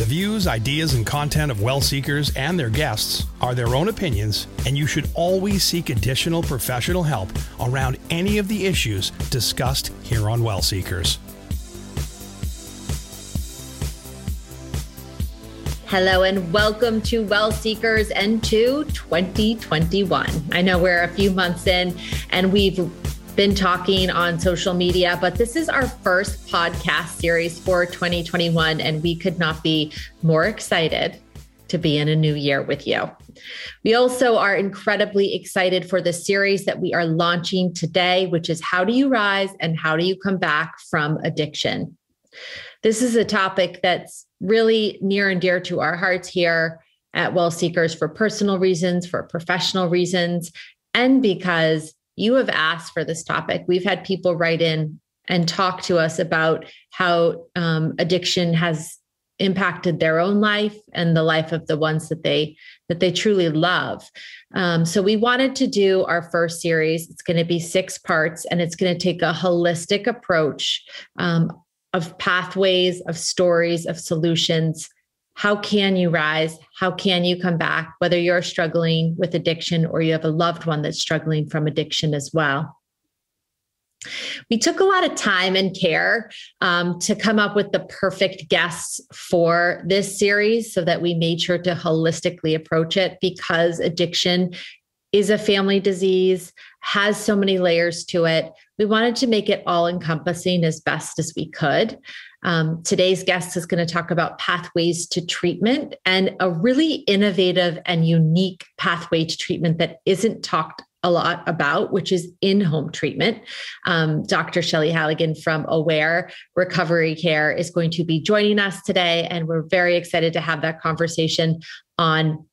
The views, ideas, and content of well seekers and their guests are their own opinions, and you should always seek additional professional help around any of the issues discussed here on Well Seekers. Hello and welcome to Well Seekers and to 2021. I know we're a few months in and we've been talking on social media, but this is our first podcast series for 2021, and we could not be more excited to be in a new year with you. We also are incredibly excited for the series that we are launching today, which is How Do You Rise and How Do You Come Back from Addiction? This is a topic that's really near and dear to our hearts here at Well Seekers for personal reasons, for professional reasons, and because you have asked for this topic. We've had people write in and talk to us about how um, addiction has impacted their own life and the life of the ones that they that they truly love. Um, so we wanted to do our first series. It's going to be six parts, and it's going to take a holistic approach um, of pathways, of stories, of solutions how can you rise? How can you come back, whether you're struggling with addiction or you have a loved one that's struggling from addiction as well? We took a lot of time and care um, to come up with the perfect guests for this series so that we made sure to holistically approach it because addiction is a family disease, has so many layers to it. We wanted to make it all encompassing as best as we could. Um, today's guest is going to talk about pathways to treatment and a really innovative and unique pathway to treatment that isn't talked a lot about, which is in home treatment. Um, Dr. Shelley Halligan from Aware Recovery Care is going to be joining us today, and we're very excited to have that conversation on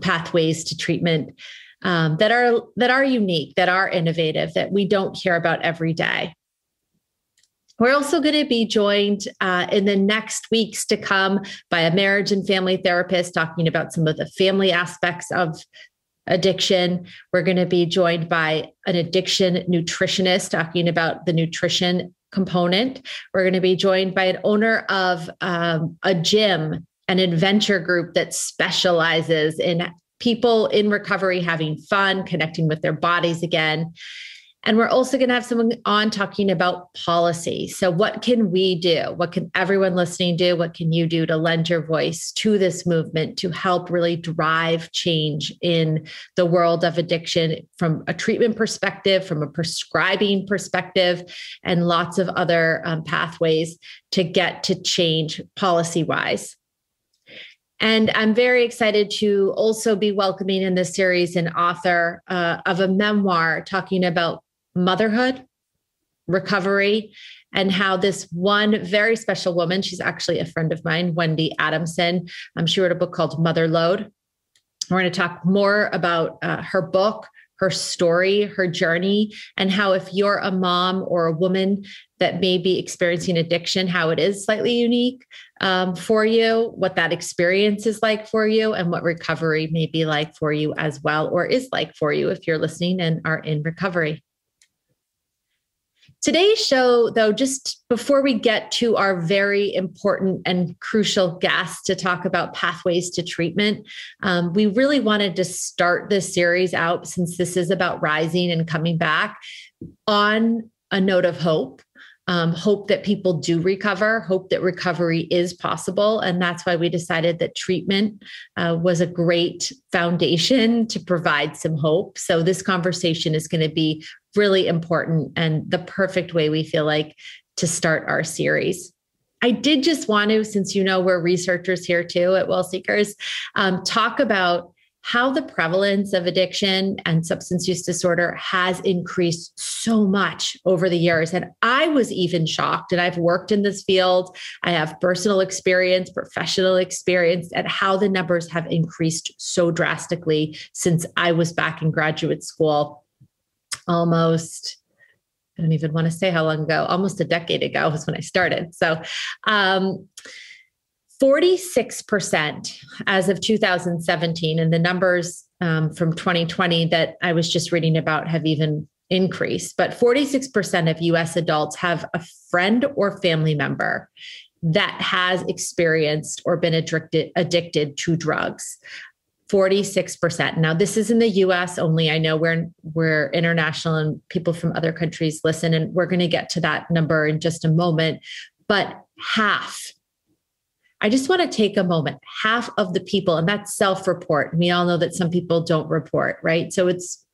pathways to treatment um, that are that are unique, that are innovative, that we don't hear about every day. We're also going to be joined uh, in the next weeks to come by a marriage and family therapist talking about some of the family aspects of addiction. We're going to be joined by an addiction nutritionist talking about the nutrition component. We're going to be joined by an owner of um, a gym, an adventure group that specializes in people in recovery having fun, connecting with their bodies again. And we're also going to have someone on talking about policy. So, what can we do? What can everyone listening do? What can you do to lend your voice to this movement to help really drive change in the world of addiction from a treatment perspective, from a prescribing perspective, and lots of other um, pathways to get to change policy wise? And I'm very excited to also be welcoming in this series an author uh, of a memoir talking about motherhood, recovery, and how this one very special woman, she's actually a friend of mine, Wendy Adamson, um, she wrote a book called Motherload. We're going to talk more about uh, her book, her story, her journey, and how if you're a mom or a woman that may be experiencing addiction, how it is slightly unique um, for you, what that experience is like for you, and what recovery may be like for you as well, or is like for you if you're listening and are in recovery. Today's show, though, just before we get to our very important and crucial guest to talk about pathways to treatment, um, we really wanted to start this series out since this is about rising and coming back on a note of hope um, hope that people do recover, hope that recovery is possible. And that's why we decided that treatment uh, was a great foundation to provide some hope. So, this conversation is going to be really important and the perfect way we feel like to start our series. I did just want to, since you know we're researchers here too at Well Seekers, um, talk about how the prevalence of addiction and substance use disorder has increased so much over the years. And I was even shocked. And I've worked in this field, I have personal experience, professional experience at how the numbers have increased so drastically since I was back in graduate school almost. I don't even want to say how long ago, almost a decade ago was when I started. So, um, 46% as of 2017, and the numbers um, from 2020 that I was just reading about have even increased. But 46% of US adults have a friend or family member that has experienced or been addicted addicted to drugs. 46%. Now this is in the US only. I know we're we're international and people from other countries listen and we're going to get to that number in just a moment, but half I just want to take a moment. Half of the people, and that's self report. We all know that some people don't report, right? So it's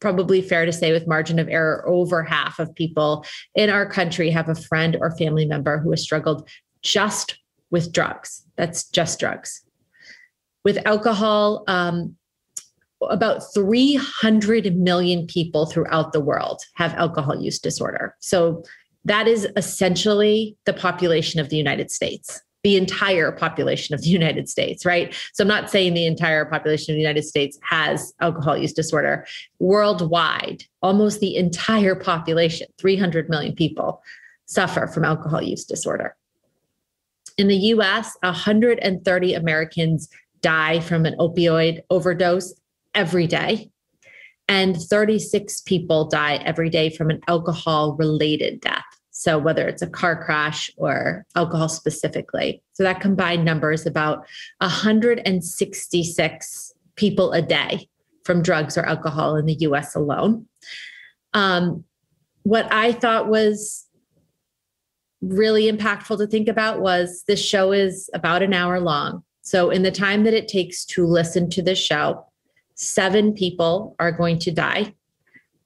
probably fair to say, with margin of error, over half of people in our country have a friend or family member who has struggled just with drugs. That's just drugs. With alcohol, um, about 300 million people throughout the world have alcohol use disorder. So that is essentially the population of the United States the entire population of the United States, right? So I'm not saying the entire population of the United States has alcohol use disorder. Worldwide, almost the entire population, 300 million people, suffer from alcohol use disorder. In the US, 130 Americans die from an opioid overdose every day, and 36 people die every day from an alcohol related death. So, whether it's a car crash or alcohol specifically. So, that combined number is about 166 people a day from drugs or alcohol in the US alone. Um, what I thought was really impactful to think about was this show is about an hour long. So, in the time that it takes to listen to this show, seven people are going to die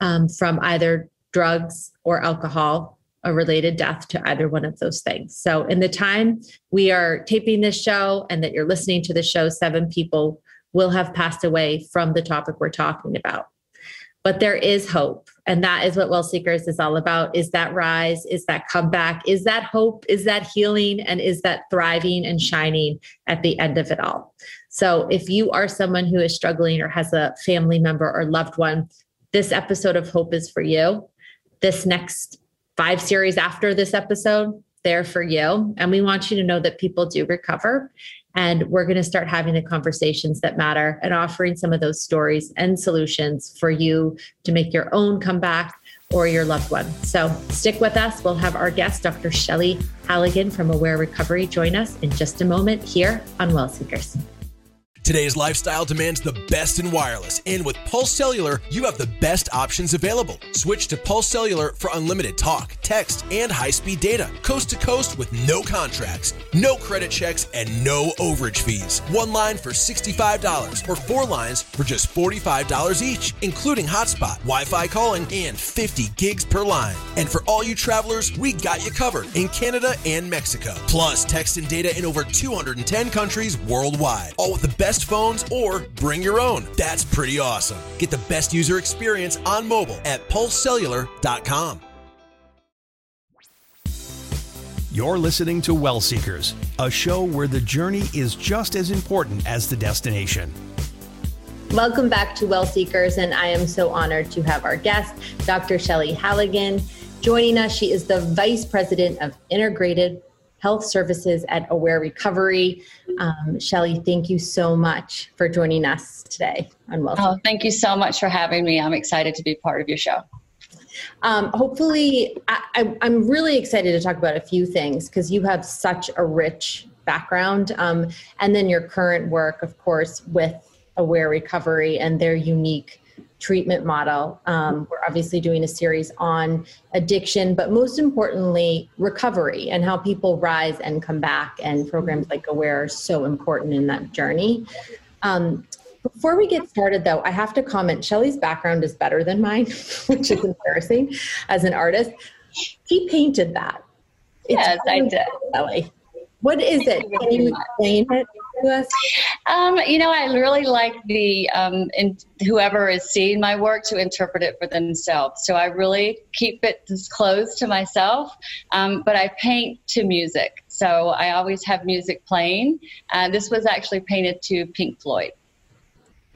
um, from either drugs or alcohol a related death to either one of those things. So, in the time we are taping this show and that you're listening to the show, seven people will have passed away from the topic we're talking about. But there is hope. And that is what Well Seekers is all about is that rise, is that comeback, is that hope, is that healing, and is that thriving and shining at the end of it all. So, if you are someone who is struggling or has a family member or loved one, this episode of Hope is for you. This next five series after this episode there for you. And we want you to know that people do recover. And we're going to start having the conversations that matter and offering some of those stories and solutions for you to make your own comeback or your loved one. So stick with us. We'll have our guest, Dr. Shelly Halligan from Aware Recovery, join us in just a moment here on Well Seekers. Today's lifestyle demands the best in wireless, and with Pulse Cellular, you have the best options available. Switch to Pulse Cellular for unlimited talk, text, and high speed data, coast to coast with no contracts, no credit checks, and no overage fees. One line for $65 or four lines for just $45 each, including hotspot, Wi Fi calling, and 50 gigs per line. And for all you travelers, we got you covered in Canada and Mexico. Plus, text and data in over 210 countries worldwide, all with the best best phones or bring your own. That's pretty awesome. Get the best user experience on mobile at pulsecellular.com. You're listening to Well Seekers, a show where the journey is just as important as the destination. Welcome back to Well Seekers, and I am so honored to have our guest, Dr. Shelly Halligan, joining us. She is the Vice President of Integrated Health Services at Aware Recovery. Um, Shelly, thank you so much for joining us today on Well. Oh, thank you so much for having me. I'm excited to be part of your show. Um, hopefully, I, am really excited to talk about a few things because you have such a rich background. Um, and then your current work, of course, with Aware Recovery and their unique treatment model. Um, we're obviously doing a series on addiction, but most importantly, recovery and how people rise and come back. And programs like Aware are so important in that journey. Um, before we get started, though, I have to comment Shelly's background is better than mine, which is embarrassing as an artist. He painted that. Yes, I did. Shelly. What is it? Can you explain it to us? Um, you know, I really like the um, in, whoever is seeing my work to interpret it for themselves. So I really keep it close to myself, um, but I paint to music. So I always have music playing. Uh, this was actually painted to Pink Floyd.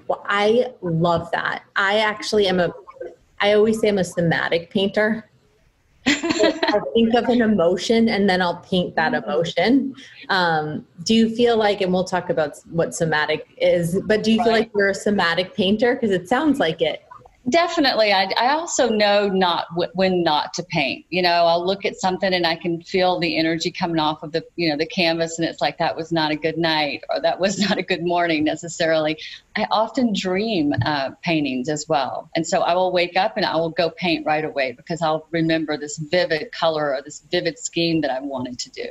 Well, I love that. I actually am a. I always say I'm a somatic painter. I'll think of an emotion and then I'll paint that emotion. Um, do you feel like, and we'll talk about what somatic is, but do you feel like you're a somatic painter? Because it sounds like it. Definitely. I, I also know not w- when not to paint. You know, I'll look at something and I can feel the energy coming off of the, you know, the canvas and it's like that was not a good night or that was not a good morning necessarily. I often dream uh, paintings as well. And so I will wake up and I will go paint right away because I'll remember this vivid color or this vivid scheme that I wanted to do.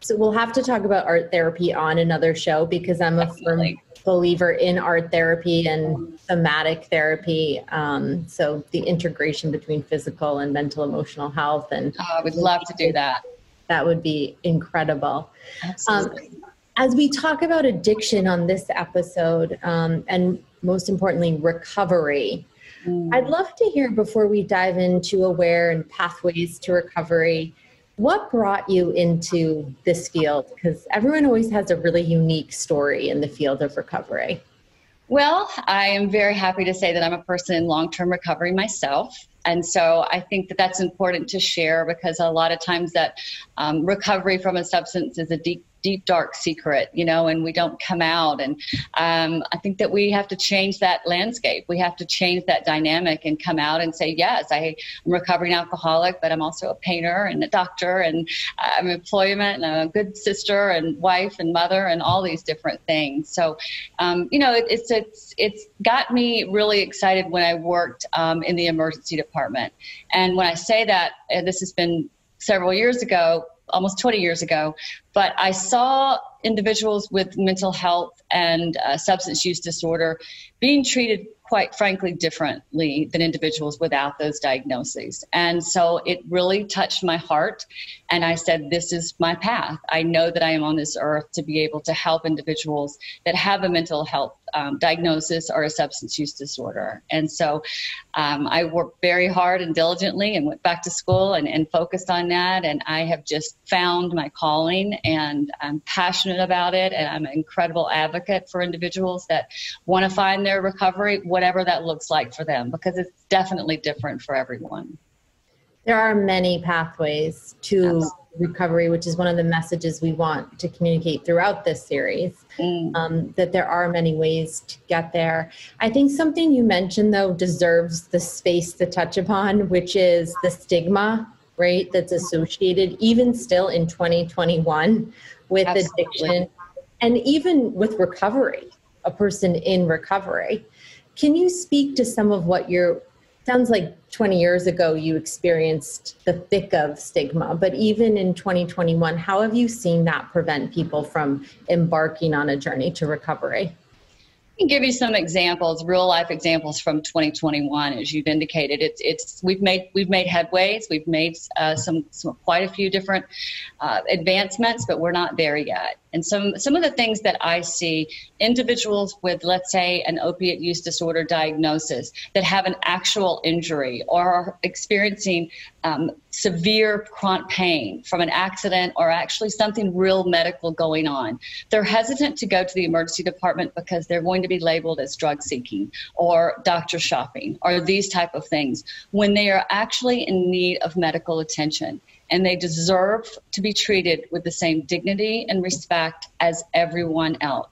So we'll have to talk about art therapy on another show because I'm a firm believer in art therapy and somatic therapy. Um, so the integration between physical and mental emotional health and oh, I would love to do that. That would be incredible. Absolutely. Um, as we talk about addiction on this episode, um, and most importantly, recovery, mm. I'd love to hear before we dive into aware and pathways to recovery what brought you into this field? Because everyone always has a really unique story in the field of recovery. Well, I am very happy to say that I'm a person in long term recovery myself. And so I think that that's important to share because a lot of times that um, recovery from a substance is a deep deep dark secret you know and we don't come out. And um, i think that we have to change that landscape. We have to change that dynamic and come out and say yes i am recovering alcoholic but i'm also a painter and a doctor and i'm employment and a good sister and wife and mother and all these different things. So um, you know it, it's it's it's got me really excited when i worked um, in the emergency department. And when i say that this has been several years ago almost 20 years ago, but I saw individuals with mental health and uh, substance use disorder being treated quite frankly differently than individuals without those diagnoses. And so it really touched my heart. And I said, This is my path. I know that I am on this earth to be able to help individuals that have a mental health um, diagnosis or a substance use disorder. And so um, I worked very hard and diligently and went back to school and, and focused on that. And I have just found my calling and I'm passionate about it. And I'm an incredible advocate for individuals that want to find their recovery, whatever that looks like for them, because it's definitely different for everyone. There are many pathways to Absolutely recovery, which is one of the messages we want to communicate throughout this series, mm. um, that there are many ways to get there. I think something you mentioned, though, deserves the space to touch upon, which is the stigma, right, that's associated even still in 2021 with Absolutely. addiction and even with recovery, a person in recovery. Can you speak to some of what you're sounds like 20 years ago you experienced the thick of stigma but even in 2021 how have you seen that prevent people from embarking on a journey to recovery I can give you some examples, real life examples from 2021. As you've indicated, it's it's we've made we've made headways, we've made uh, some, some quite a few different uh, advancements, but we're not there yet. And some, some of the things that I see individuals with, let's say, an opiate use disorder diagnosis that have an actual injury or are experiencing um, severe chronic pain from an accident or actually something real medical going on. They're hesitant to go to the emergency department because they're going to be labeled as drug seeking or doctor shopping or these type of things when they are actually in need of medical attention and they deserve to be treated with the same dignity and respect as everyone else.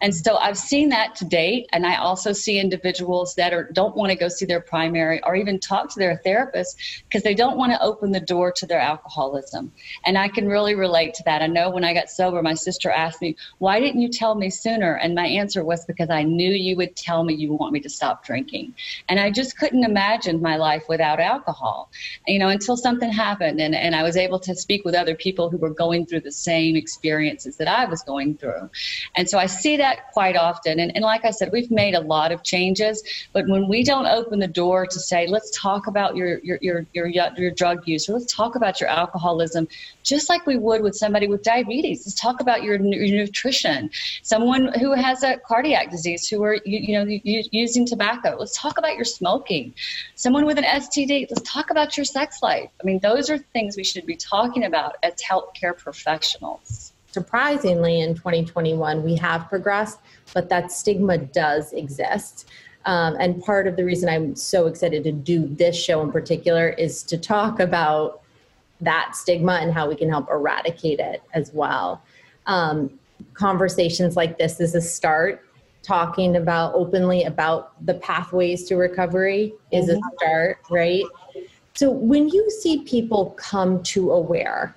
And so I've seen that to date, and I also see individuals that are, don't want to go see their primary or even talk to their therapist because they don't want to open the door to their alcoholism. And I can really relate to that. I know when I got sober, my sister asked me, Why didn't you tell me sooner? And my answer was because I knew you would tell me you want me to stop drinking. And I just couldn't imagine my life without alcohol, you know, until something happened and, and I was able to speak with other people who were going through the same experiences that I was going through. And so I see that quite often. And, and like I said, we've made a lot of changes, but when we don't open the door to say, let's talk about your, your, your, your, your drug use, or let's talk about your alcoholism, just like we would with somebody with diabetes, let's talk about your, your nutrition, someone who has a cardiac disease, who are, you, you know, using tobacco, let's talk about your smoking, someone with an STD, let's talk about your sex life. I mean, those are things we should be talking about as healthcare professionals surprisingly in 2021 we have progressed but that stigma does exist um, and part of the reason i'm so excited to do this show in particular is to talk about that stigma and how we can help eradicate it as well um, conversations like this is a start talking about openly about the pathways to recovery is mm-hmm. a start, right? So when you see people come to aware,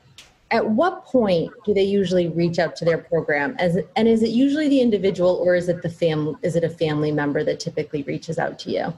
at what point do they usually reach out to their program? As and is it usually the individual or is it the family is it a family member that typically reaches out to you?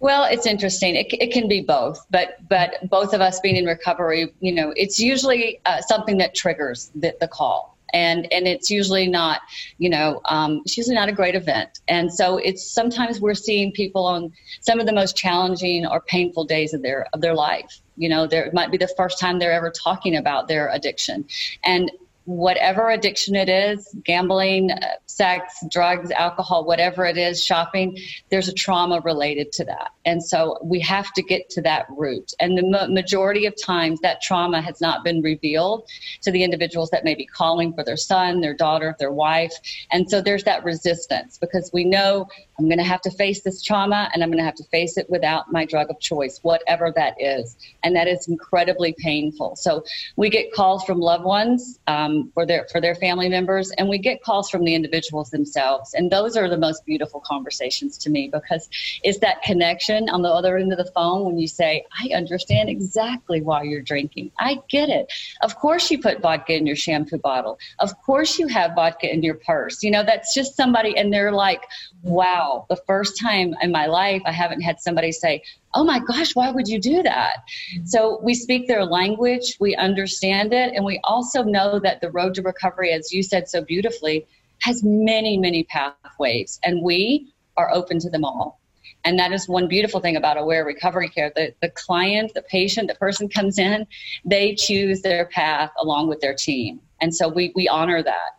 Well, it's interesting. It, it can be both, but but both of us being in recovery, you know, it's usually uh, something that triggers the, the call and and it's usually not you know um, it's usually not a great event. And so it's sometimes we're seeing people on some of the most challenging or painful days of their of their life. You know there might be the first time they're ever talking about their addiction. And whatever addiction it is gambling, uh, sex, drugs, alcohol, whatever it is, shopping there's a trauma related to that. And so we have to get to that root. And the ma- majority of times that trauma has not been revealed to the individuals that may be calling for their son, their daughter, their wife. And so there's that resistance because we know I'm going to have to face this trauma and I'm going to have to face it without my drug of choice, whatever that is. And that is incredibly painful. So we get calls from loved ones um, for their for their family members, and we get calls from the individuals themselves. And those are the most beautiful conversations to me because it's that connection on the other end of the phone when you say, I understand exactly why you're drinking. I get it. Of course you put vodka in your shampoo bottle. Of course you have vodka in your purse. You know, that's just somebody and they're like, wow wow, the first time in my life I haven't had somebody say, oh my gosh, why would you do that? Mm-hmm. So we speak their language, we understand it, and we also know that the road to recovery, as you said so beautifully, has many, many pathways, and we are open to them all. And that is one beautiful thing about Aware Recovery Care. The, the client, the patient, the person comes in, they choose their path along with their team. And so we, we honor that.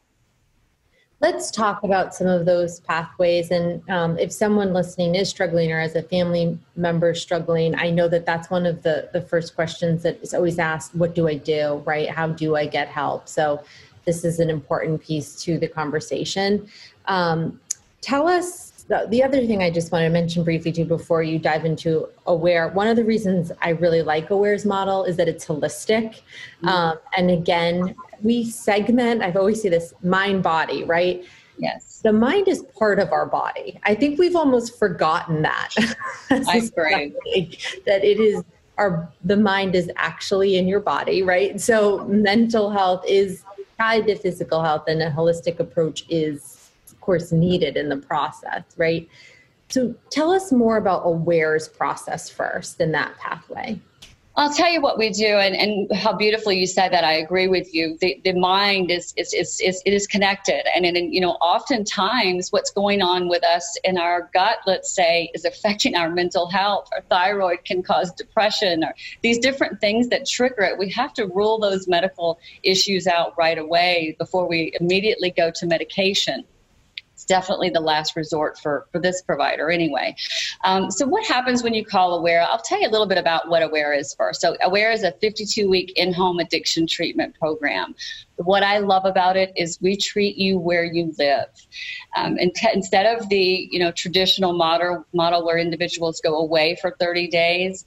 Let's talk about some of those pathways. And um, if someone listening is struggling or as a family member struggling, I know that that's one of the, the first questions that is always asked what do I do, right? How do I get help? So, this is an important piece to the conversation. Um, tell us the, the other thing I just want to mention briefly too before you dive into Aware. One of the reasons I really like Aware's model is that it's holistic. Mm-hmm. Um, and again, we segment, I've always see this mind body, right? Yes. The mind is part of our body. I think we've almost forgotten that. I agree. that it is our the mind is actually in your body, right? So mental health is tied to physical health and a holistic approach is of course needed in the process, right? So tell us more about Aware's process first in that pathway. I'll tell you what we do, and, and how beautifully you said that. I agree with you. The, the mind is, is, is, is it is connected, and and you know, oftentimes what's going on with us in our gut, let's say, is affecting our mental health. Our thyroid can cause depression, or these different things that trigger it. We have to rule those medical issues out right away before we immediately go to medication definitely the last resort for, for this provider anyway. Um, so, what happens when you call Aware? I'll tell you a little bit about what Aware is first. So, Aware is a 52 week in home addiction treatment program. What I love about it is we treat you where you live. Um, and t- instead of the you know traditional model model where individuals go away for 30 days,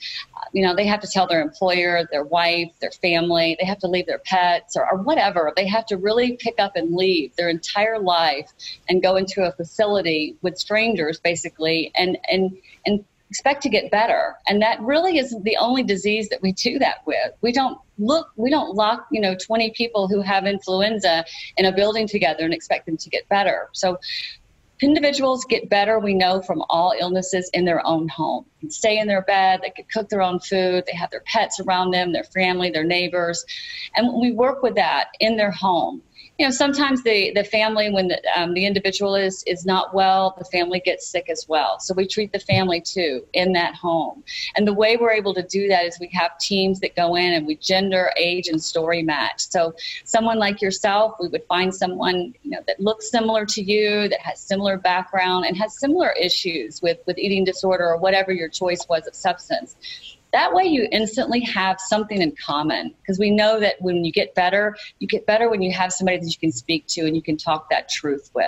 you know they have to tell their employer, their wife, their family, they have to leave their pets or, or whatever. They have to really pick up and leave their entire life and go into a facility with strangers, basically, and and and expect to get better. And that really isn't the only disease that we do that with. We don't look, we don't lock, you know, 20 people who have influenza in a building together and expect them to get better. So individuals get better, we know, from all illnesses in their own home. They stay in their bed, they can cook their own food, they have their pets around them, their family, their neighbors. And we work with that in their home you know sometimes the the family when the, um, the individual is is not well the family gets sick as well. So we treat the family too in that home. And the way we're able to do that is we have teams that go in and we gender age and story match. So someone like yourself we would find someone you know that looks similar to you that has similar background and has similar issues with with eating disorder or whatever your choice was of substance that way you instantly have something in common because we know that when you get better you get better when you have somebody that you can speak to and you can talk that truth with.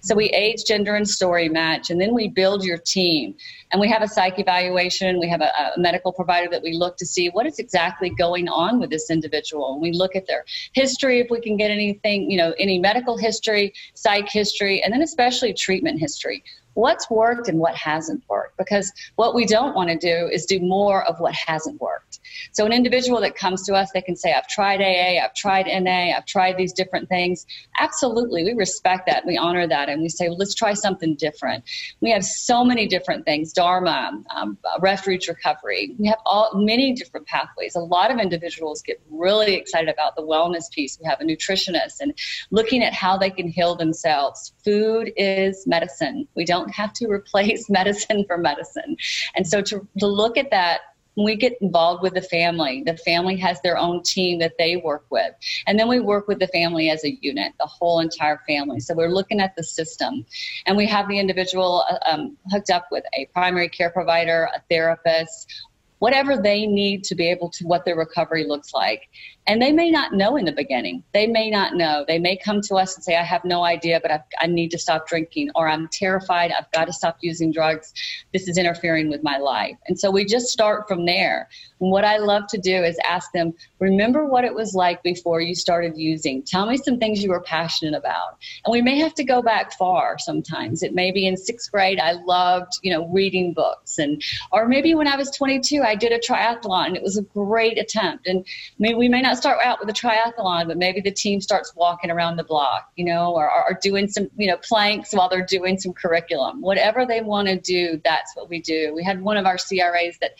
So we age gender and story match and then we build your team. And we have a psych evaluation we have a, a medical provider that we look to see what is exactly going on with this individual. And we look at their history if we can get anything you know any medical history psych history and then especially treatment history what's worked and what hasn't worked because what we don't want to do is do more of what hasn't worked. So an individual that comes to us they can say i've tried aa i've tried na i've tried these different things. Absolutely we respect that we honor that and we say well, let's try something different. We have so many different things dharma um, refuge recovery. We have all many different pathways. A lot of individuals get really excited about the wellness piece. We have a nutritionist and looking at how they can heal themselves. Food is medicine. We don't don't have to replace medicine for medicine. And so to, to look at that when we get involved with the family, the family has their own team that they work with. And then we work with the family as a unit, the whole entire family. So we're looking at the system. And we have the individual uh, um, hooked up with a primary care provider, a therapist, whatever they need to be able to what their recovery looks like. And they may not know in the beginning. They may not know. They may come to us and say, I have no idea, but I've, i need to stop drinking, or I'm terrified. I've got to stop using drugs. This is interfering with my life. And so we just start from there. And what I love to do is ask them, remember what it was like before you started using. Tell me some things you were passionate about. And we may have to go back far sometimes. It may be in sixth grade, I loved, you know, reading books. And, or maybe when I was 22, I did a triathlon it was a great attempt. And maybe we may not not start out with a triathlon, but maybe the team starts walking around the block, you know, or, or doing some, you know, planks while they're doing some curriculum. Whatever they want to do, that's what we do. We had one of our CRAs that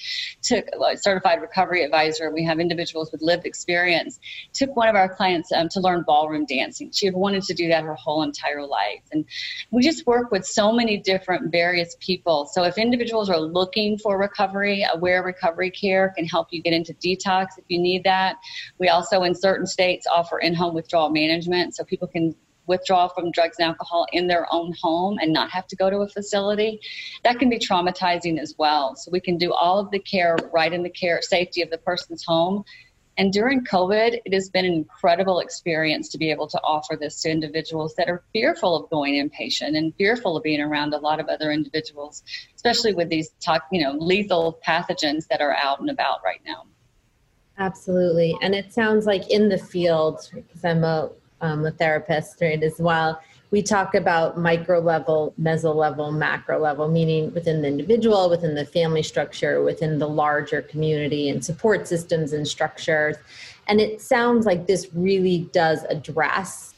took a certified recovery advisor. We have individuals with lived experience. Took one of our clients um, to learn ballroom dancing. She had wanted to do that her whole entire life, and we just work with so many different various people. So if individuals are looking for recovery, aware recovery care can help you get into detox if you need that. We also, in certain states, offer in home withdrawal management so people can withdraw from drugs and alcohol in their own home and not have to go to a facility. That can be traumatizing as well. So we can do all of the care right in the care safety of the person's home. And during COVID, it has been an incredible experience to be able to offer this to individuals that are fearful of going inpatient and fearful of being around a lot of other individuals, especially with these you know, lethal pathogens that are out and about right now. Absolutely. And it sounds like in the field, because I'm a, um, a therapist, right, as well, we talk about micro level, meso level, macro level, meaning within the individual, within the family structure, within the larger community and support systems and structures. And it sounds like this really does address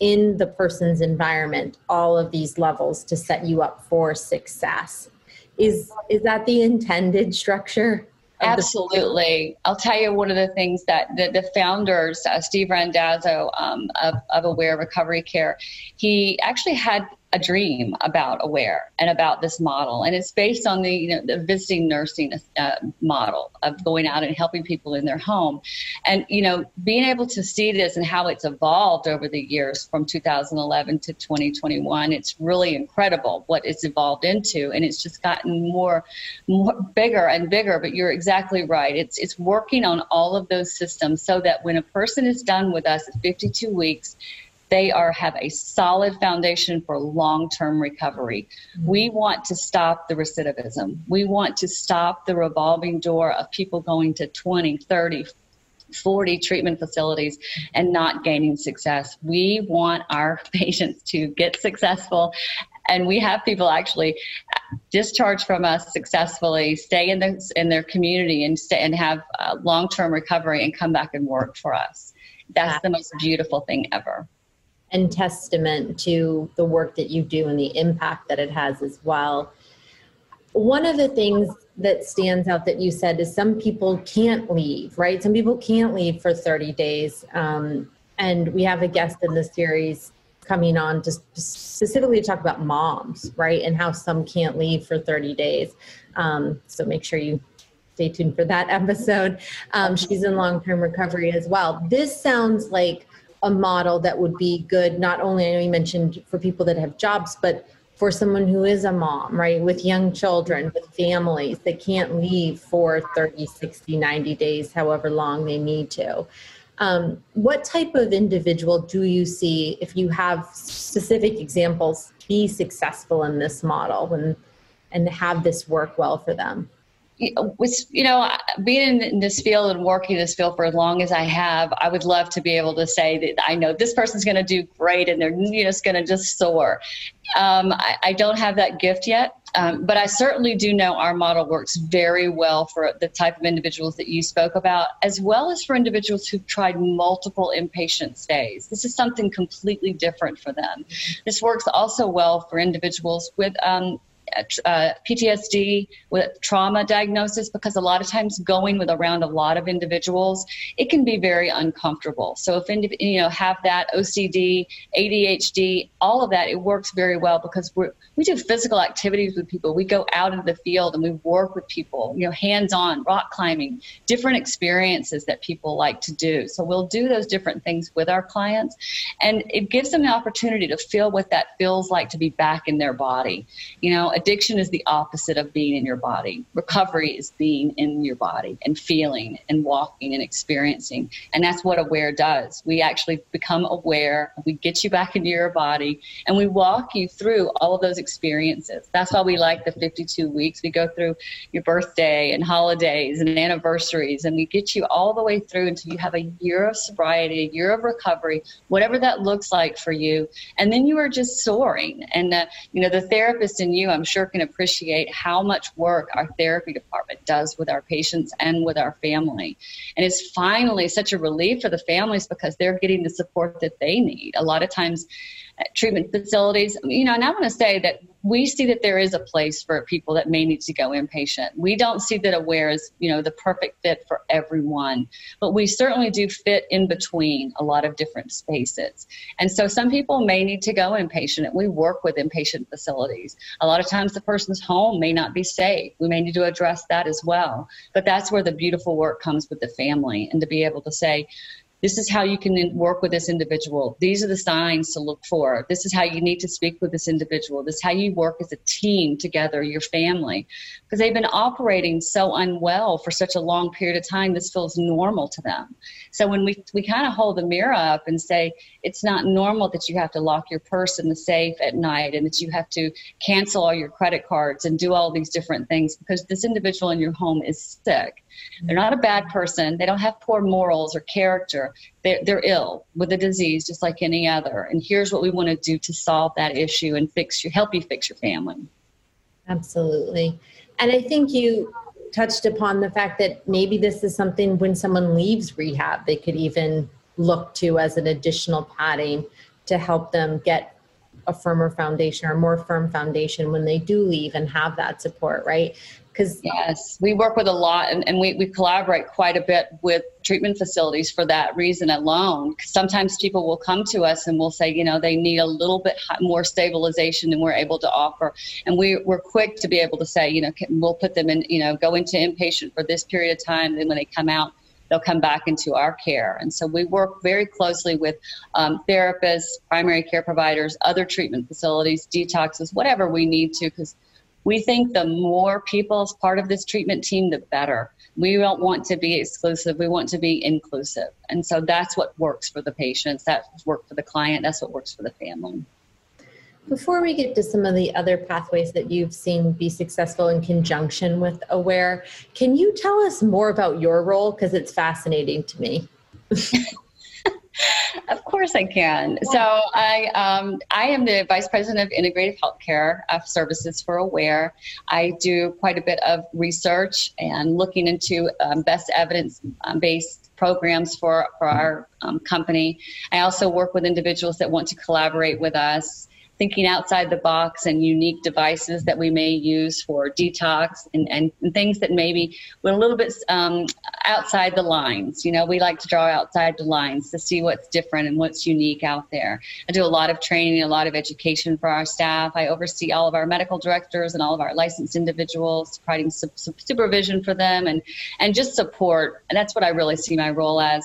in the person's environment all of these levels to set you up for success. Is is that the intended structure? Absolutely. I'll tell you one of the things that the, the founders, uh, Steve Randazzo um, of, of Aware Recovery Care, he actually had a dream about aware and about this model. And it's based on the you know the visiting nursing uh, model of going out and helping people in their home. And you know being able to see this and how it's evolved over the years from 2011 to 2021 it's really incredible what it's evolved into. And it's just gotten more more bigger and bigger. But you're exactly right. It's it's working on all of those systems so that when a person is done with us at 52 weeks they are have a solid foundation for long-term recovery. Mm-hmm. We want to stop the recidivism. We want to stop the revolving door of people going to 20, 30, 40 treatment facilities and not gaining success. We want our patients to get successful and we have people actually discharge from us successfully, stay in the in their community and stay and have uh, long-term recovery and come back and work for us. That's the most beautiful thing ever and testament to the work that you do and the impact that it has as well. One of the things that stands out that you said is some people can't leave, right? Some people can't leave for 30 days. Um, and we have a guest in the series coming on to specifically talk about moms, right? And how some can't leave for 30 days. Um, so make sure you stay tuned for that episode. Um, she's in long term recovery as well. This sounds like a model that would be good not only i know you mentioned for people that have jobs but for someone who is a mom, right, with young children, with families that can't leave for 30, 60, 90 days, however long they need to. Um, what type of individual do you see, if you have specific examples, be successful in this model and, and have this work well for them? With you know being in this field and working in this field for as long as I have, I would love to be able to say that I know this person's going to do great and they're you know, just going to just soar. Um, I, I, don't have that gift yet, um, but I certainly do know our model works very well for the type of individuals that you spoke about, as well as for individuals who've tried multiple inpatient stays. This is something completely different for them. This works also well for individuals with um, uh, PTSD with trauma diagnosis because a lot of times going with around a lot of individuals, it can be very uncomfortable. So if you know have that OCD, ADHD, all of that, it works very well because we we do physical activities with people. We go out into the field and we work with people. You know, hands on, rock climbing, different experiences that people like to do. So we'll do those different things with our clients, and it gives them the opportunity to feel what that feels like to be back in their body. You know addiction is the opposite of being in your body. Recovery is being in your body and feeling and walking and experiencing. And that's what Aware does. We actually become aware, we get you back into your body, and we walk you through all of those experiences. That's why we like the 52 weeks. We go through your birthday and holidays and anniversaries, and we get you all the way through until you have a year of sobriety, a year of recovery, whatever that looks like for you. And then you are just soaring. And, uh, you know, the therapist in you, I'm sure can appreciate how much work our therapy department does with our patients and with our family. And it's finally such a relief for the families because they're getting the support that they need. A lot of times, uh, treatment facilities. You know, and I want to say that we see that there is a place for people that may need to go inpatient. We don't see that Aware is, you know, the perfect fit for everyone, but we certainly do fit in between a lot of different spaces. And so some people may need to go inpatient, and we work with inpatient facilities. A lot of times the person's home may not be safe. We may need to address that as well. But that's where the beautiful work comes with the family and to be able to say, this is how you can work with this individual. These are the signs to look for. This is how you need to speak with this individual. This is how you work as a team together, your family. Because they've been operating so unwell for such a long period of time, this feels normal to them. So when we, we kind of hold the mirror up and say, it's not normal that you have to lock your purse in the safe at night and that you have to cancel all your credit cards and do all these different things because this individual in your home is sick. They're not a bad person. They don't have poor morals or character. They're, they're ill with a disease just like any other. And here's what we want to do to solve that issue and fix you, help you fix your family. Absolutely. And I think you touched upon the fact that maybe this is something when someone leaves rehab, they could even look to as an additional padding to help them get a firmer foundation or more firm foundation when they do leave and have that support, right? Because yes, we work with a lot and, and we, we collaborate quite a bit with treatment facilities for that reason alone. Sometimes people will come to us and we'll say, you know, they need a little bit more stabilization than we're able to offer. And we, we're quick to be able to say, you know, we'll put them in, you know, go into inpatient for this period of time. Then when they come out, they'll come back into our care. And so we work very closely with um, therapists, primary care providers, other treatment facilities, detoxes, whatever we need to, because we think the more people as part of this treatment team, the better. We don't want to be exclusive. We want to be inclusive. And so that's what works for the patients. That's what works for the client. That's what works for the family. Before we get to some of the other pathways that you've seen be successful in conjunction with Aware, can you tell us more about your role? Because it's fascinating to me. of course I can. So I um, I am the vice president of integrative healthcare uh, services for Aware. I do quite a bit of research and looking into um, best evidence um, based programs for for our um, company. I also work with individuals that want to collaborate with us thinking outside the box and unique devices that we may use for detox and, and, and things that maybe we're a little bit um, outside the lines. You know, we like to draw outside the lines to see what's different and what's unique out there. I do a lot of training, a lot of education for our staff. I oversee all of our medical directors and all of our licensed individuals, providing su- supervision for them and, and just support. And that's what I really see my role as.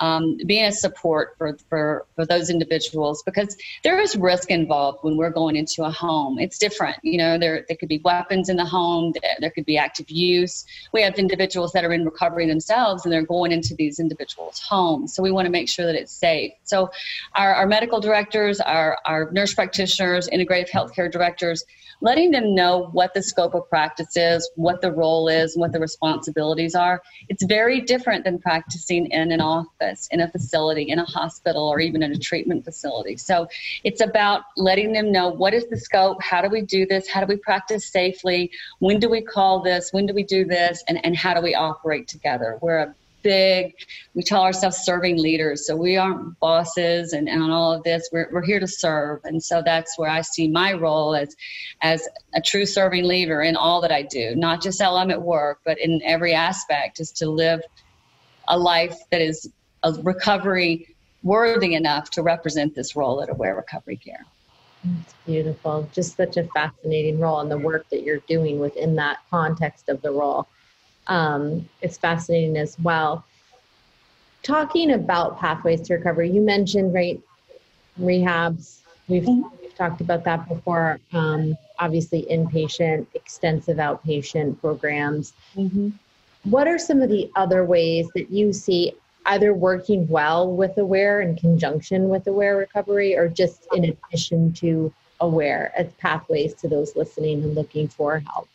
Um, being a support for, for, for those individuals because there is risk involved when we're going into a home. It's different. You know, there, there could be weapons in the home, there, there could be active use. We have individuals that are in recovery themselves and they're going into these individuals' homes. So we want to make sure that it's safe. So our, our medical directors, our, our nurse practitioners, integrative healthcare directors, letting them know what the scope of practice is, what the role is, what the responsibilities are. It's very different than practicing in an office, in a facility, in a hospital, or even in a treatment facility. So it's about letting them know what is the scope, how do we do this, how do we practice safely, when do we call this, when do we do this, and, and how do we operate together. We're a big. We tell ourselves serving leaders. So we aren't bosses and, and all of this. We're, we're here to serve. And so that's where I see my role as, as a true serving leader in all that I do, not just while I'm at work, but in every aspect is to live a life that is a recovery worthy enough to represent this role at Aware Recovery Care. It's beautiful. Just such a fascinating role and the work that you're doing within that context of the role um, it's fascinating as well. Talking about pathways to recovery, you mentioned right rehabs. We've, mm-hmm. we've talked about that before. Um, obviously, inpatient, extensive outpatient programs. Mm-hmm. What are some of the other ways that you see either working well with Aware in conjunction with Aware Recovery, or just in addition to Aware as pathways to those listening and looking for help?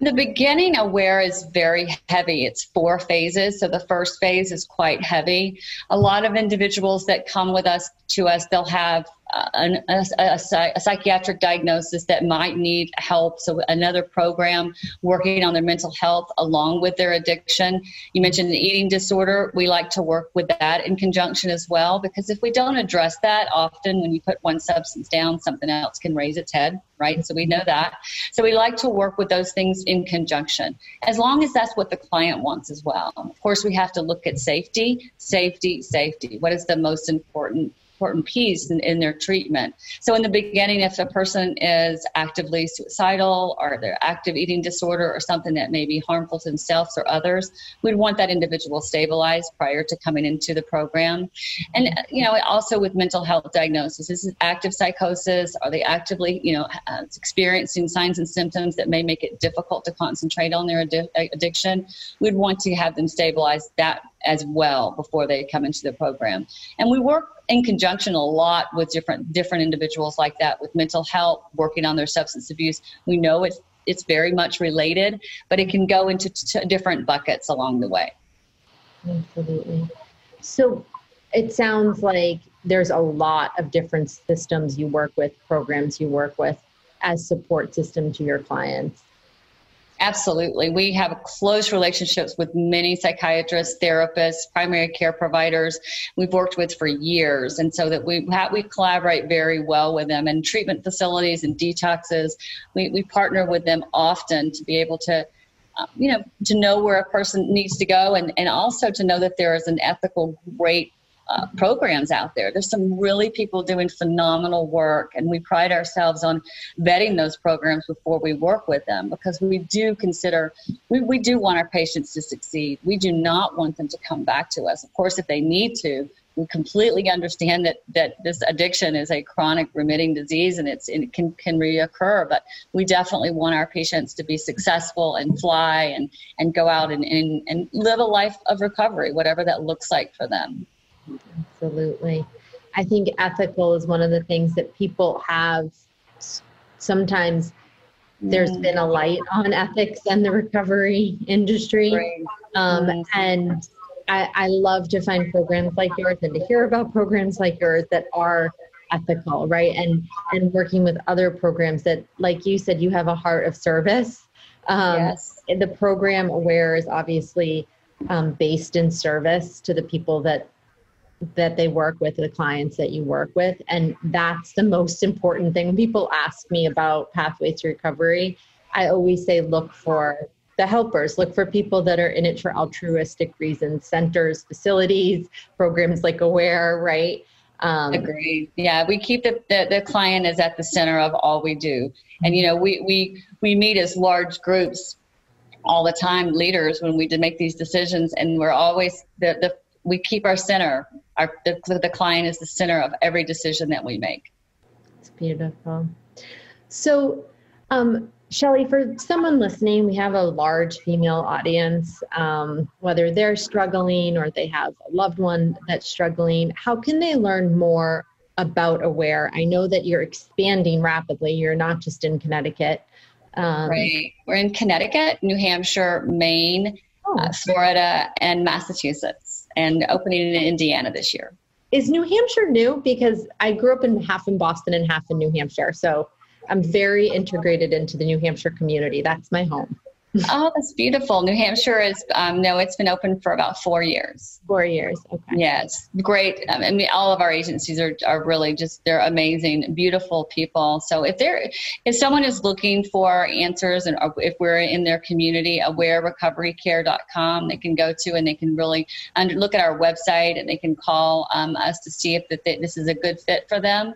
in The beginning aware is very heavy. It's four phases. So the first phase is quite heavy. A lot of individuals that come with us to us, they'll have a, a, a, psychiatric diagnosis that might need help. So, another program working on their mental health along with their addiction. You mentioned an eating disorder. We like to work with that in conjunction as well because if we don't address that, often when you put one substance down, something else can raise its head, right? So, we know that. So, we like to work with those things in conjunction as long as that's what the client wants as well. Of course, we have to look at safety, safety, safety. What is the most important? Important piece in, in their treatment. So, in the beginning, if a person is actively suicidal or they're active eating disorder or something that may be harmful to themselves or others, we'd want that individual stabilized prior to coming into the program. And, you know, also with mental health diagnosis, this is active psychosis. Are they actively, you know, uh, experiencing signs and symptoms that may make it difficult to concentrate on their addiction? We'd want to have them stabilized that as well before they come into the program. And we work in conjunction a lot with different different individuals like that with mental health, working on their substance abuse. We know it's it's very much related, but it can go into t- different buckets along the way. Absolutely. So it sounds like there's a lot of different systems you work with, programs you work with as support system to your clients. Absolutely. We have close relationships with many psychiatrists, therapists, primary care providers we've worked with for years. And so that we have, we collaborate very well with them and treatment facilities and detoxes. We, we partner with them often to be able to uh, you know, to know where a person needs to go and, and also to know that there is an ethical, great uh, programs out there. There's some really people doing phenomenal work, and we pride ourselves on vetting those programs before we work with them because we do consider, we, we do want our patients to succeed. We do not want them to come back to us. Of course, if they need to, we completely understand that, that this addiction is a chronic remitting disease and it's, it can, can reoccur, but we definitely want our patients to be successful and fly and, and go out and, and, and live a life of recovery, whatever that looks like for them. Absolutely. I think ethical is one of the things that people have sometimes there's been a light on ethics and the recovery industry. Um, mm-hmm. and I, I, love to find programs like yours and to hear about programs like yours that are ethical, right? And and working with other programs that, like you said, you have a heart of service. Um, yes. The program Aware is obviously um, based in service to the people that that they work with, the clients that you work with. And that's the most important thing. When people ask me about pathways to recovery, I always say look for the helpers, look for people that are in it for altruistic reasons, centers, facilities, programs like Aware, right? Um. Yeah, we keep the, the, the client is at the center of all we do. And, you know, we, we, we meet as large groups all the time, leaders, when we make these decisions. And we're always, the, the we keep our center. Our the, the client is the center of every decision that we make. It's beautiful. So, um, Shelly, for someone listening, we have a large female audience. Um, whether they're struggling or they have a loved one that's struggling, how can they learn more about Aware? I know that you're expanding rapidly. You're not just in Connecticut. Um, right. We're in Connecticut, New Hampshire, Maine, oh. uh, Florida, and Massachusetts, and opening in Indiana this year. Is New Hampshire new? Because I grew up in half in Boston and half in New Hampshire. So I'm very integrated into the New Hampshire community. That's my home oh, that's beautiful. New Hampshire is um, no, it's been open for about four years. Four years. Okay. Yes, great. Um, I mean, all of our agencies are are really just they're amazing, beautiful people. So if they're if someone is looking for answers and if we're in their community, awarerecoverycare.com, they can go to and they can really under, look at our website and they can call um, us to see if that this is a good fit for them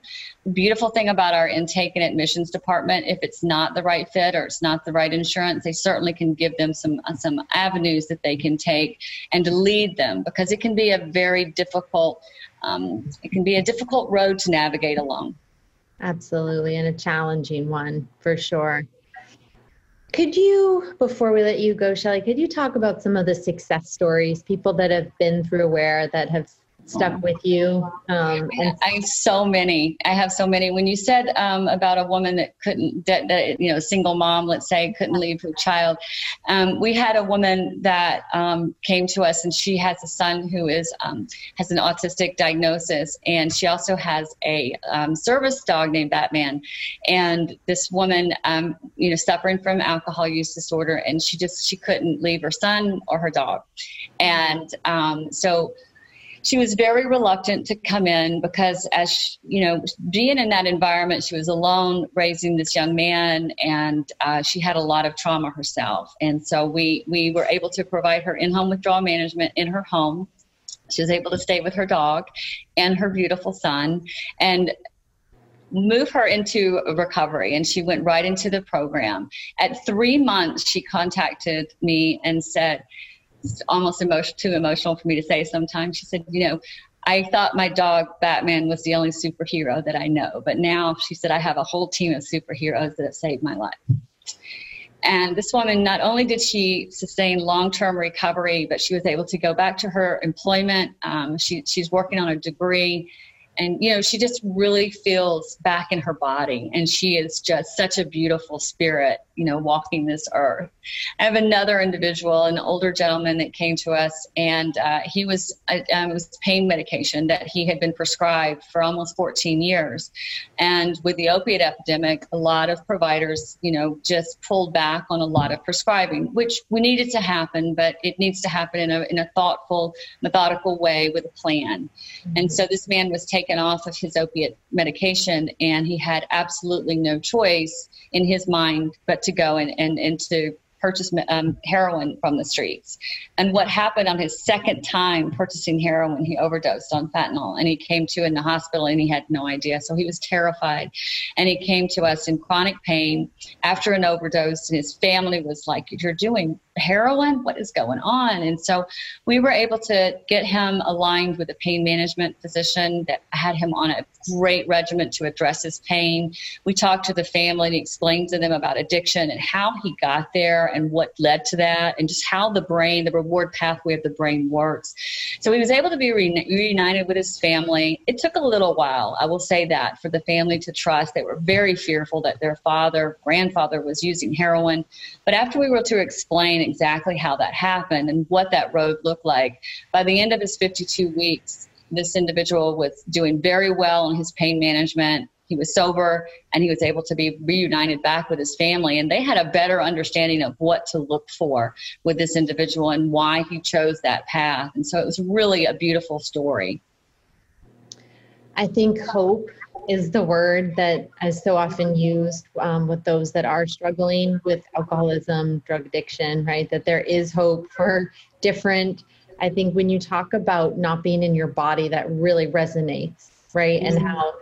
beautiful thing about our intake and admissions department if it's not the right fit or it's not the right insurance they certainly can give them some some avenues that they can take and to lead them because it can be a very difficult um, it can be a difficult road to navigate along. Absolutely and a challenging one for sure. Could you before we let you go shelly could you talk about some of the success stories people that have been through Aware that have stuck with you? Um, and I have so many. I have so many. When you said um, about a woman that couldn't, that, that, you know, single mom, let's say, couldn't leave her child, um, we had a woman that um, came to us, and she has a son who is um, has an autistic diagnosis, and she also has a um, service dog named Batman. And this woman, you know, suffering from alcohol use disorder, and she just she couldn't leave her son or her dog, and so she was very reluctant to come in because as she, you know being in that environment she was alone raising this young man and uh, she had a lot of trauma herself. And so we we were able to provide her in-home withdrawal management in her home. She was able to stay with her dog and her beautiful son and move her into recovery. And she went right into the program. At three months she contacted me and said almost emotion, too emotional for me to say sometimes. She said, you know, I thought my dog Batman was the only superhero that I know, but now she said I have a whole team of superheroes that have saved my life. And this woman, not only did she sustain long term recovery, but she was able to go back to her employment. Um, she, she's working on a degree and you know she just really feels back in her body. And she is just such a beautiful spirit you know walking this earth. I have another individual an older gentleman that came to us and uh, he was uh, um, it was pain medication that he had been prescribed for almost 14 years. And with the opiate epidemic a lot of providers you know just pulled back on a lot of prescribing which we needed to happen but it needs to happen in a, in a thoughtful methodical way with a plan. Mm-hmm. and so this man was taking taken off of his opiate medication and he had absolutely no choice in his mind but to go and, and, and to purchase um, heroin from the streets. And what happened on his second time purchasing heroin, he overdosed on fentanyl and he came to in the hospital and he had no idea. So he was terrified. And he came to us in chronic pain after an overdose. And his family was like, You're doing heroin? What is going on? And so we were able to get him aligned with a pain management physician that had him on a great regimen to address his pain. We talked to the family and explained to them about addiction and how he got there and what led to that and just how the brain, the reward pathway of the brain works. So he was able to be re- reunited with his family. It took a little while, I will say that, for the family to trust. They were very fearful that their father, grandfather was using heroin. But after we were to explain exactly how that happened and what that road looked like. By the end of his 52 weeks, this individual was doing very well in his pain management. He was sober and he was able to be reunited back with his family. And they had a better understanding of what to look for with this individual and why he chose that path. And so it was really a beautiful story. I think hope is the word that is so often used um, with those that are struggling with alcoholism, drug addiction, right? That there is hope for different. I think when you talk about not being in your body, that really resonates, right? Mm-hmm. And how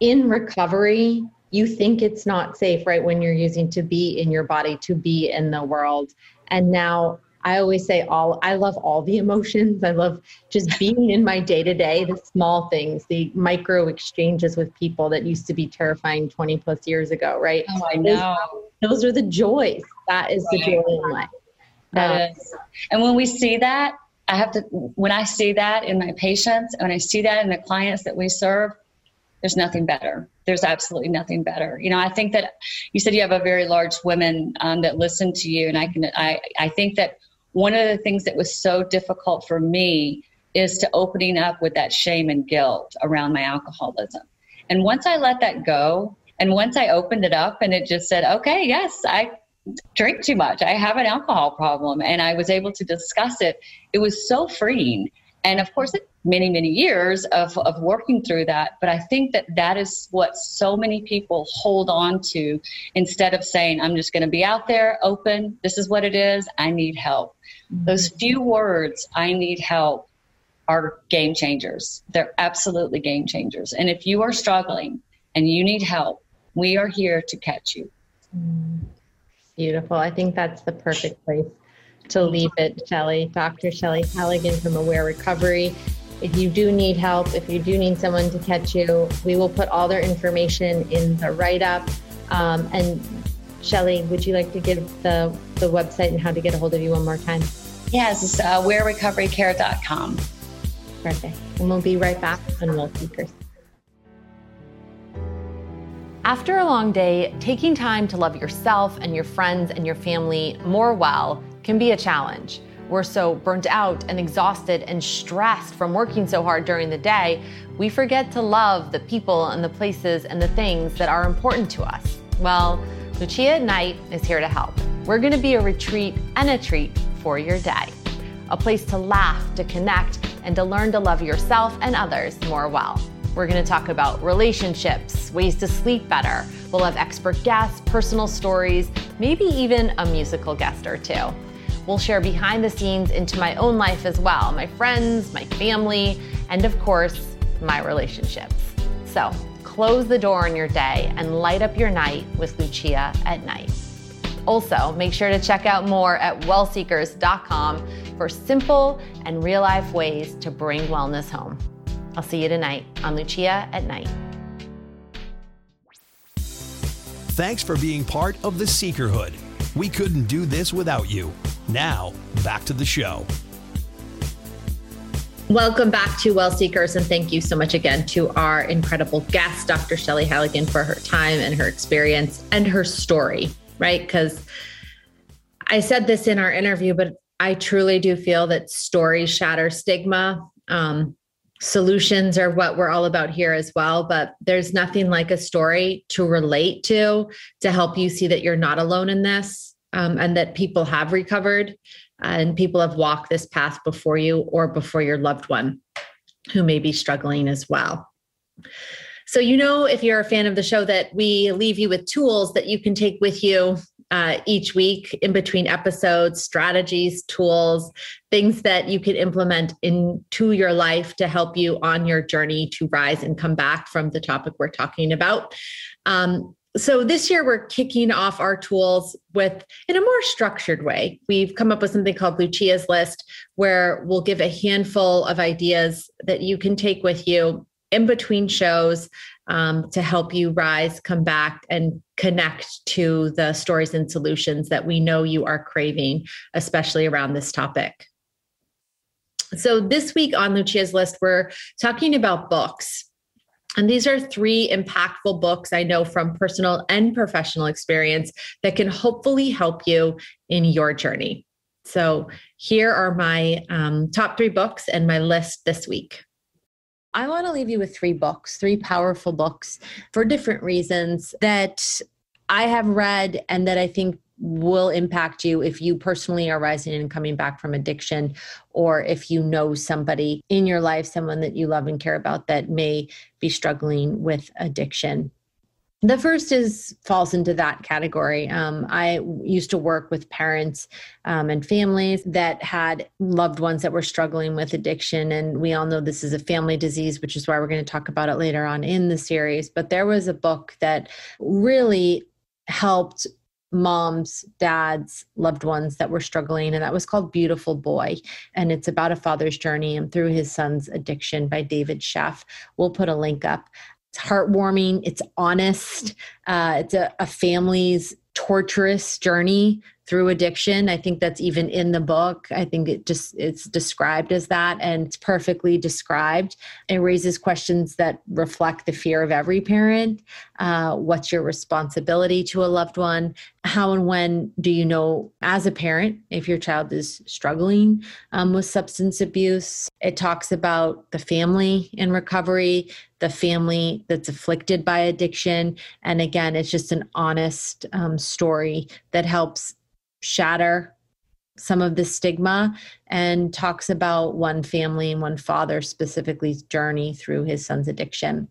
in recovery, you think it's not safe, right? When you're using to be in your body, to be in the world. And now I always say all I love all the emotions. I love just being in my day to day, the small things, the micro exchanges with people that used to be terrifying 20 plus years ago, right? Oh, I know. Those, those are the joys. That is right. the joy in life. That um, is. And when we see that, I have to, when I see that in my patients, when I see that in the clients that we serve, there's nothing better. There's absolutely nothing better. You know, I think that you said you have a very large women um, that listen to you, and I can, I, I think that one of the things that was so difficult for me is to opening up with that shame and guilt around my alcoholism. And once I let that go, and once I opened it up and it just said, okay, yes, I drink too much. I have an alcohol problem. And I was able to discuss it. It was so freeing. And of course, many, many years of, of working through that. But I think that that is what so many people hold on to instead of saying, I'm just going to be out there open. This is what it is. I need help. Those few words, I need help, are game changers. They're absolutely game changers. And if you are struggling and you need help, we are here to catch you. Beautiful. I think that's the perfect place to leave it, Shelly. Dr. Shelly Halligan from Aware Recovery. If you do need help, if you do need someone to catch you, we will put all their information in the write up. Um, and Shelly, would you like to give the, the website and how to get a hold of you one more time? Yes, it's uh, awarerecoverycare.com. Perfect. And we'll be right back on Well Seekers. After a long day, taking time to love yourself and your friends and your family more well can be a challenge. We're so burnt out and exhausted and stressed from working so hard during the day, we forget to love the people and the places and the things that are important to us. Well, Lucia Knight is here to help. We're going to be a retreat and a treat for your day. A place to laugh, to connect, and to learn to love yourself and others more well. We're going to talk about relationships, ways to sleep better. We'll have expert guests, personal stories, maybe even a musical guest or two. We'll share behind the scenes into my own life as well my friends, my family, and of course, my relationships. So, close the door on your day and light up your night with Lucia at night. Also, make sure to check out more at wellseekers.com for simple and real life ways to bring wellness home. I'll see you tonight on Lucia at Night. Thanks for being part of the Seekerhood. We couldn't do this without you. Now, back to the show. Welcome back to Well Seekers, and thank you so much again to our incredible guest, Dr. Shelly Halligan, for her time and her experience and her story, right? Because I said this in our interview, but I truly do feel that stories shatter stigma. Um, solutions are what we're all about here as well, but there's nothing like a story to relate to to help you see that you're not alone in this um, and that people have recovered and people have walked this path before you or before your loved one who may be struggling as well. So, you know, if you're a fan of the show, that we leave you with tools that you can take with you uh, each week in between episodes, strategies, tools, things that you can implement into your life to help you on your journey to rise and come back from the topic we're talking about. Um, so this year we're kicking off our tools with in a more structured way. We've come up with something called lucia's list where we'll give a handful of ideas that you can take with you in between shows um, to help you rise come back and connect to the stories and solutions that we know you are craving especially around this topic. So this week on lucia's list we're talking about books and these are three impactful books I know from personal and professional experience that can hopefully help you in your journey. So here are my um, top three books and my list this week. I want to leave you with three books, three powerful books for different reasons that I have read and that I think will impact you if you personally are rising and coming back from addiction, or if you know somebody in your life, someone that you love and care about that may be struggling with addiction. The first is falls into that category. Um, I used to work with parents um, and families that had loved ones that were struggling with addiction, and we all know this is a family disease, which is why we're going to talk about it later on in the series. But there was a book that really helped moms, dads, loved ones that were struggling, and that was called Beautiful Boy. And it's about a father's journey and through his son's addiction by David Sheff. We'll put a link up. It's heartwarming, it's honest, uh, it's a, a family's torturous journey through addiction. I think that's even in the book. I think it just it's described as that and it's perfectly described. It raises questions that reflect the fear of every parent. Uh, what's your responsibility to a loved one? How and when do you know as a parent if your child is struggling um, with substance abuse? It talks about the family in recovery the family that's afflicted by addiction. And again it's just an honest um, story that helps shatter some of the stigma and talks about one family and one father specifically's journey through his son's addiction.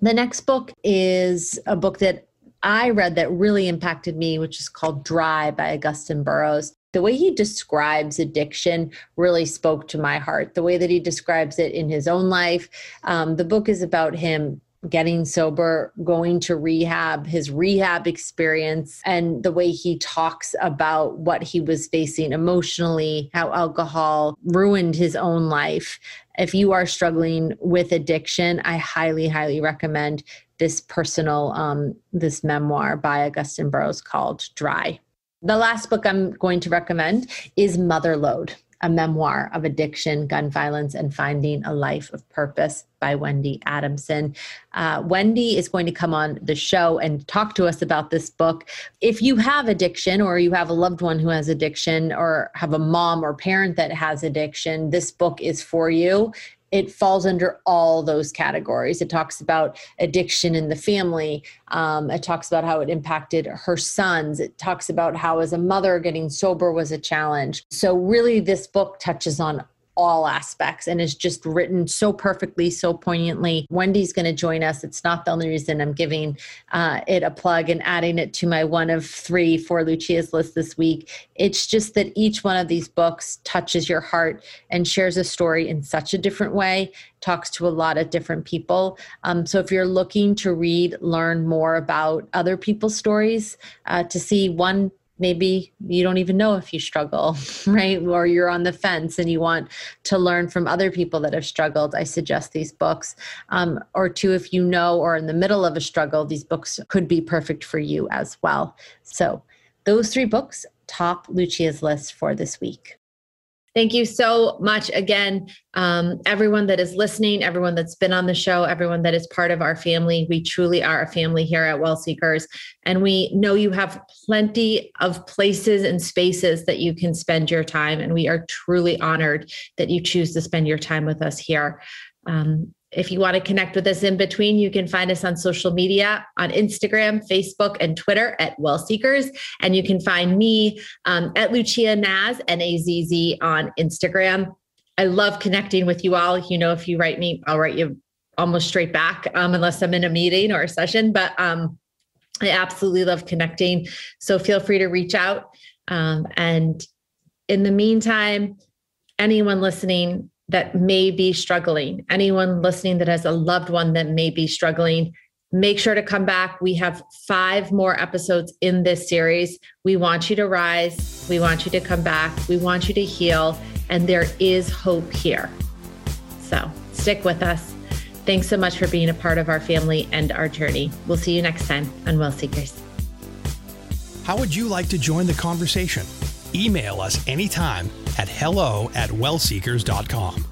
The next book is a book that I read that really impacted me, which is called Dry by Augusten Burroughs. The way he describes addiction really spoke to my heart. The way that he describes it in his own life. Um, the book is about him getting sober, going to rehab, his rehab experience, and the way he talks about what he was facing emotionally, how alcohol ruined his own life. If you are struggling with addiction, I highly, highly recommend this personal, um, this memoir by Augusten Burroughs called Dry. The last book I'm going to recommend is Motherload a memoir of addiction, gun violence, and finding a life of purpose by Wendy Adamson. Uh, Wendy is going to come on the show and talk to us about this book. If you have addiction, or you have a loved one who has addiction, or have a mom or parent that has addiction, this book is for you it falls under all those categories. It talks about addiction in the family. Um, it talks about how it impacted her sons. It talks about how, as a mother, getting sober was a challenge. So, really, this book touches on all aspects and is just written so perfectly, so poignantly. Wendy's going to join us. It's not the only reason I'm giving uh, it a plug and adding it to my one of three for Lucia's list this week. It's just that each one of these books touches your heart and shares a story in such a different way, talks to a lot of different people. Um, so if you're looking to read, learn more about other people's stories, uh, to see one maybe you don't even know if you struggle, right? Or you're on the fence and you want to learn from other people that have struggled. I suggest these books. Um, or two, if you know or in the middle of a struggle, these books could be perfect for you as well. So, those three books top Lucia's list for this week. Thank you so much again, um, everyone that is listening, everyone that's been on the show, everyone that is part of our family. We truly are a family here at Well Seekers. And we know you have plenty of places and spaces that you can spend your time. And we are truly honored that you choose to spend your time with us here. Um, if you want to connect with us in between, you can find us on social media on Instagram, Facebook, and Twitter at Well Seekers. And you can find me um, at Lucia Nazz, N A Z Z, on Instagram. I love connecting with you all. You know, if you write me, I'll write you almost straight back, um, unless I'm in a meeting or a session. But um, I absolutely love connecting. So feel free to reach out. Um, and in the meantime, anyone listening, that may be struggling, anyone listening that has a loved one that may be struggling, make sure to come back. We have five more episodes in this series. We want you to rise. We want you to come back. We want you to heal. And there is hope here. So stick with us. Thanks so much for being a part of our family and our journey. We'll see you next time on Well Seekers. How would you like to join the conversation? Email us anytime at hello at wellseekers.com.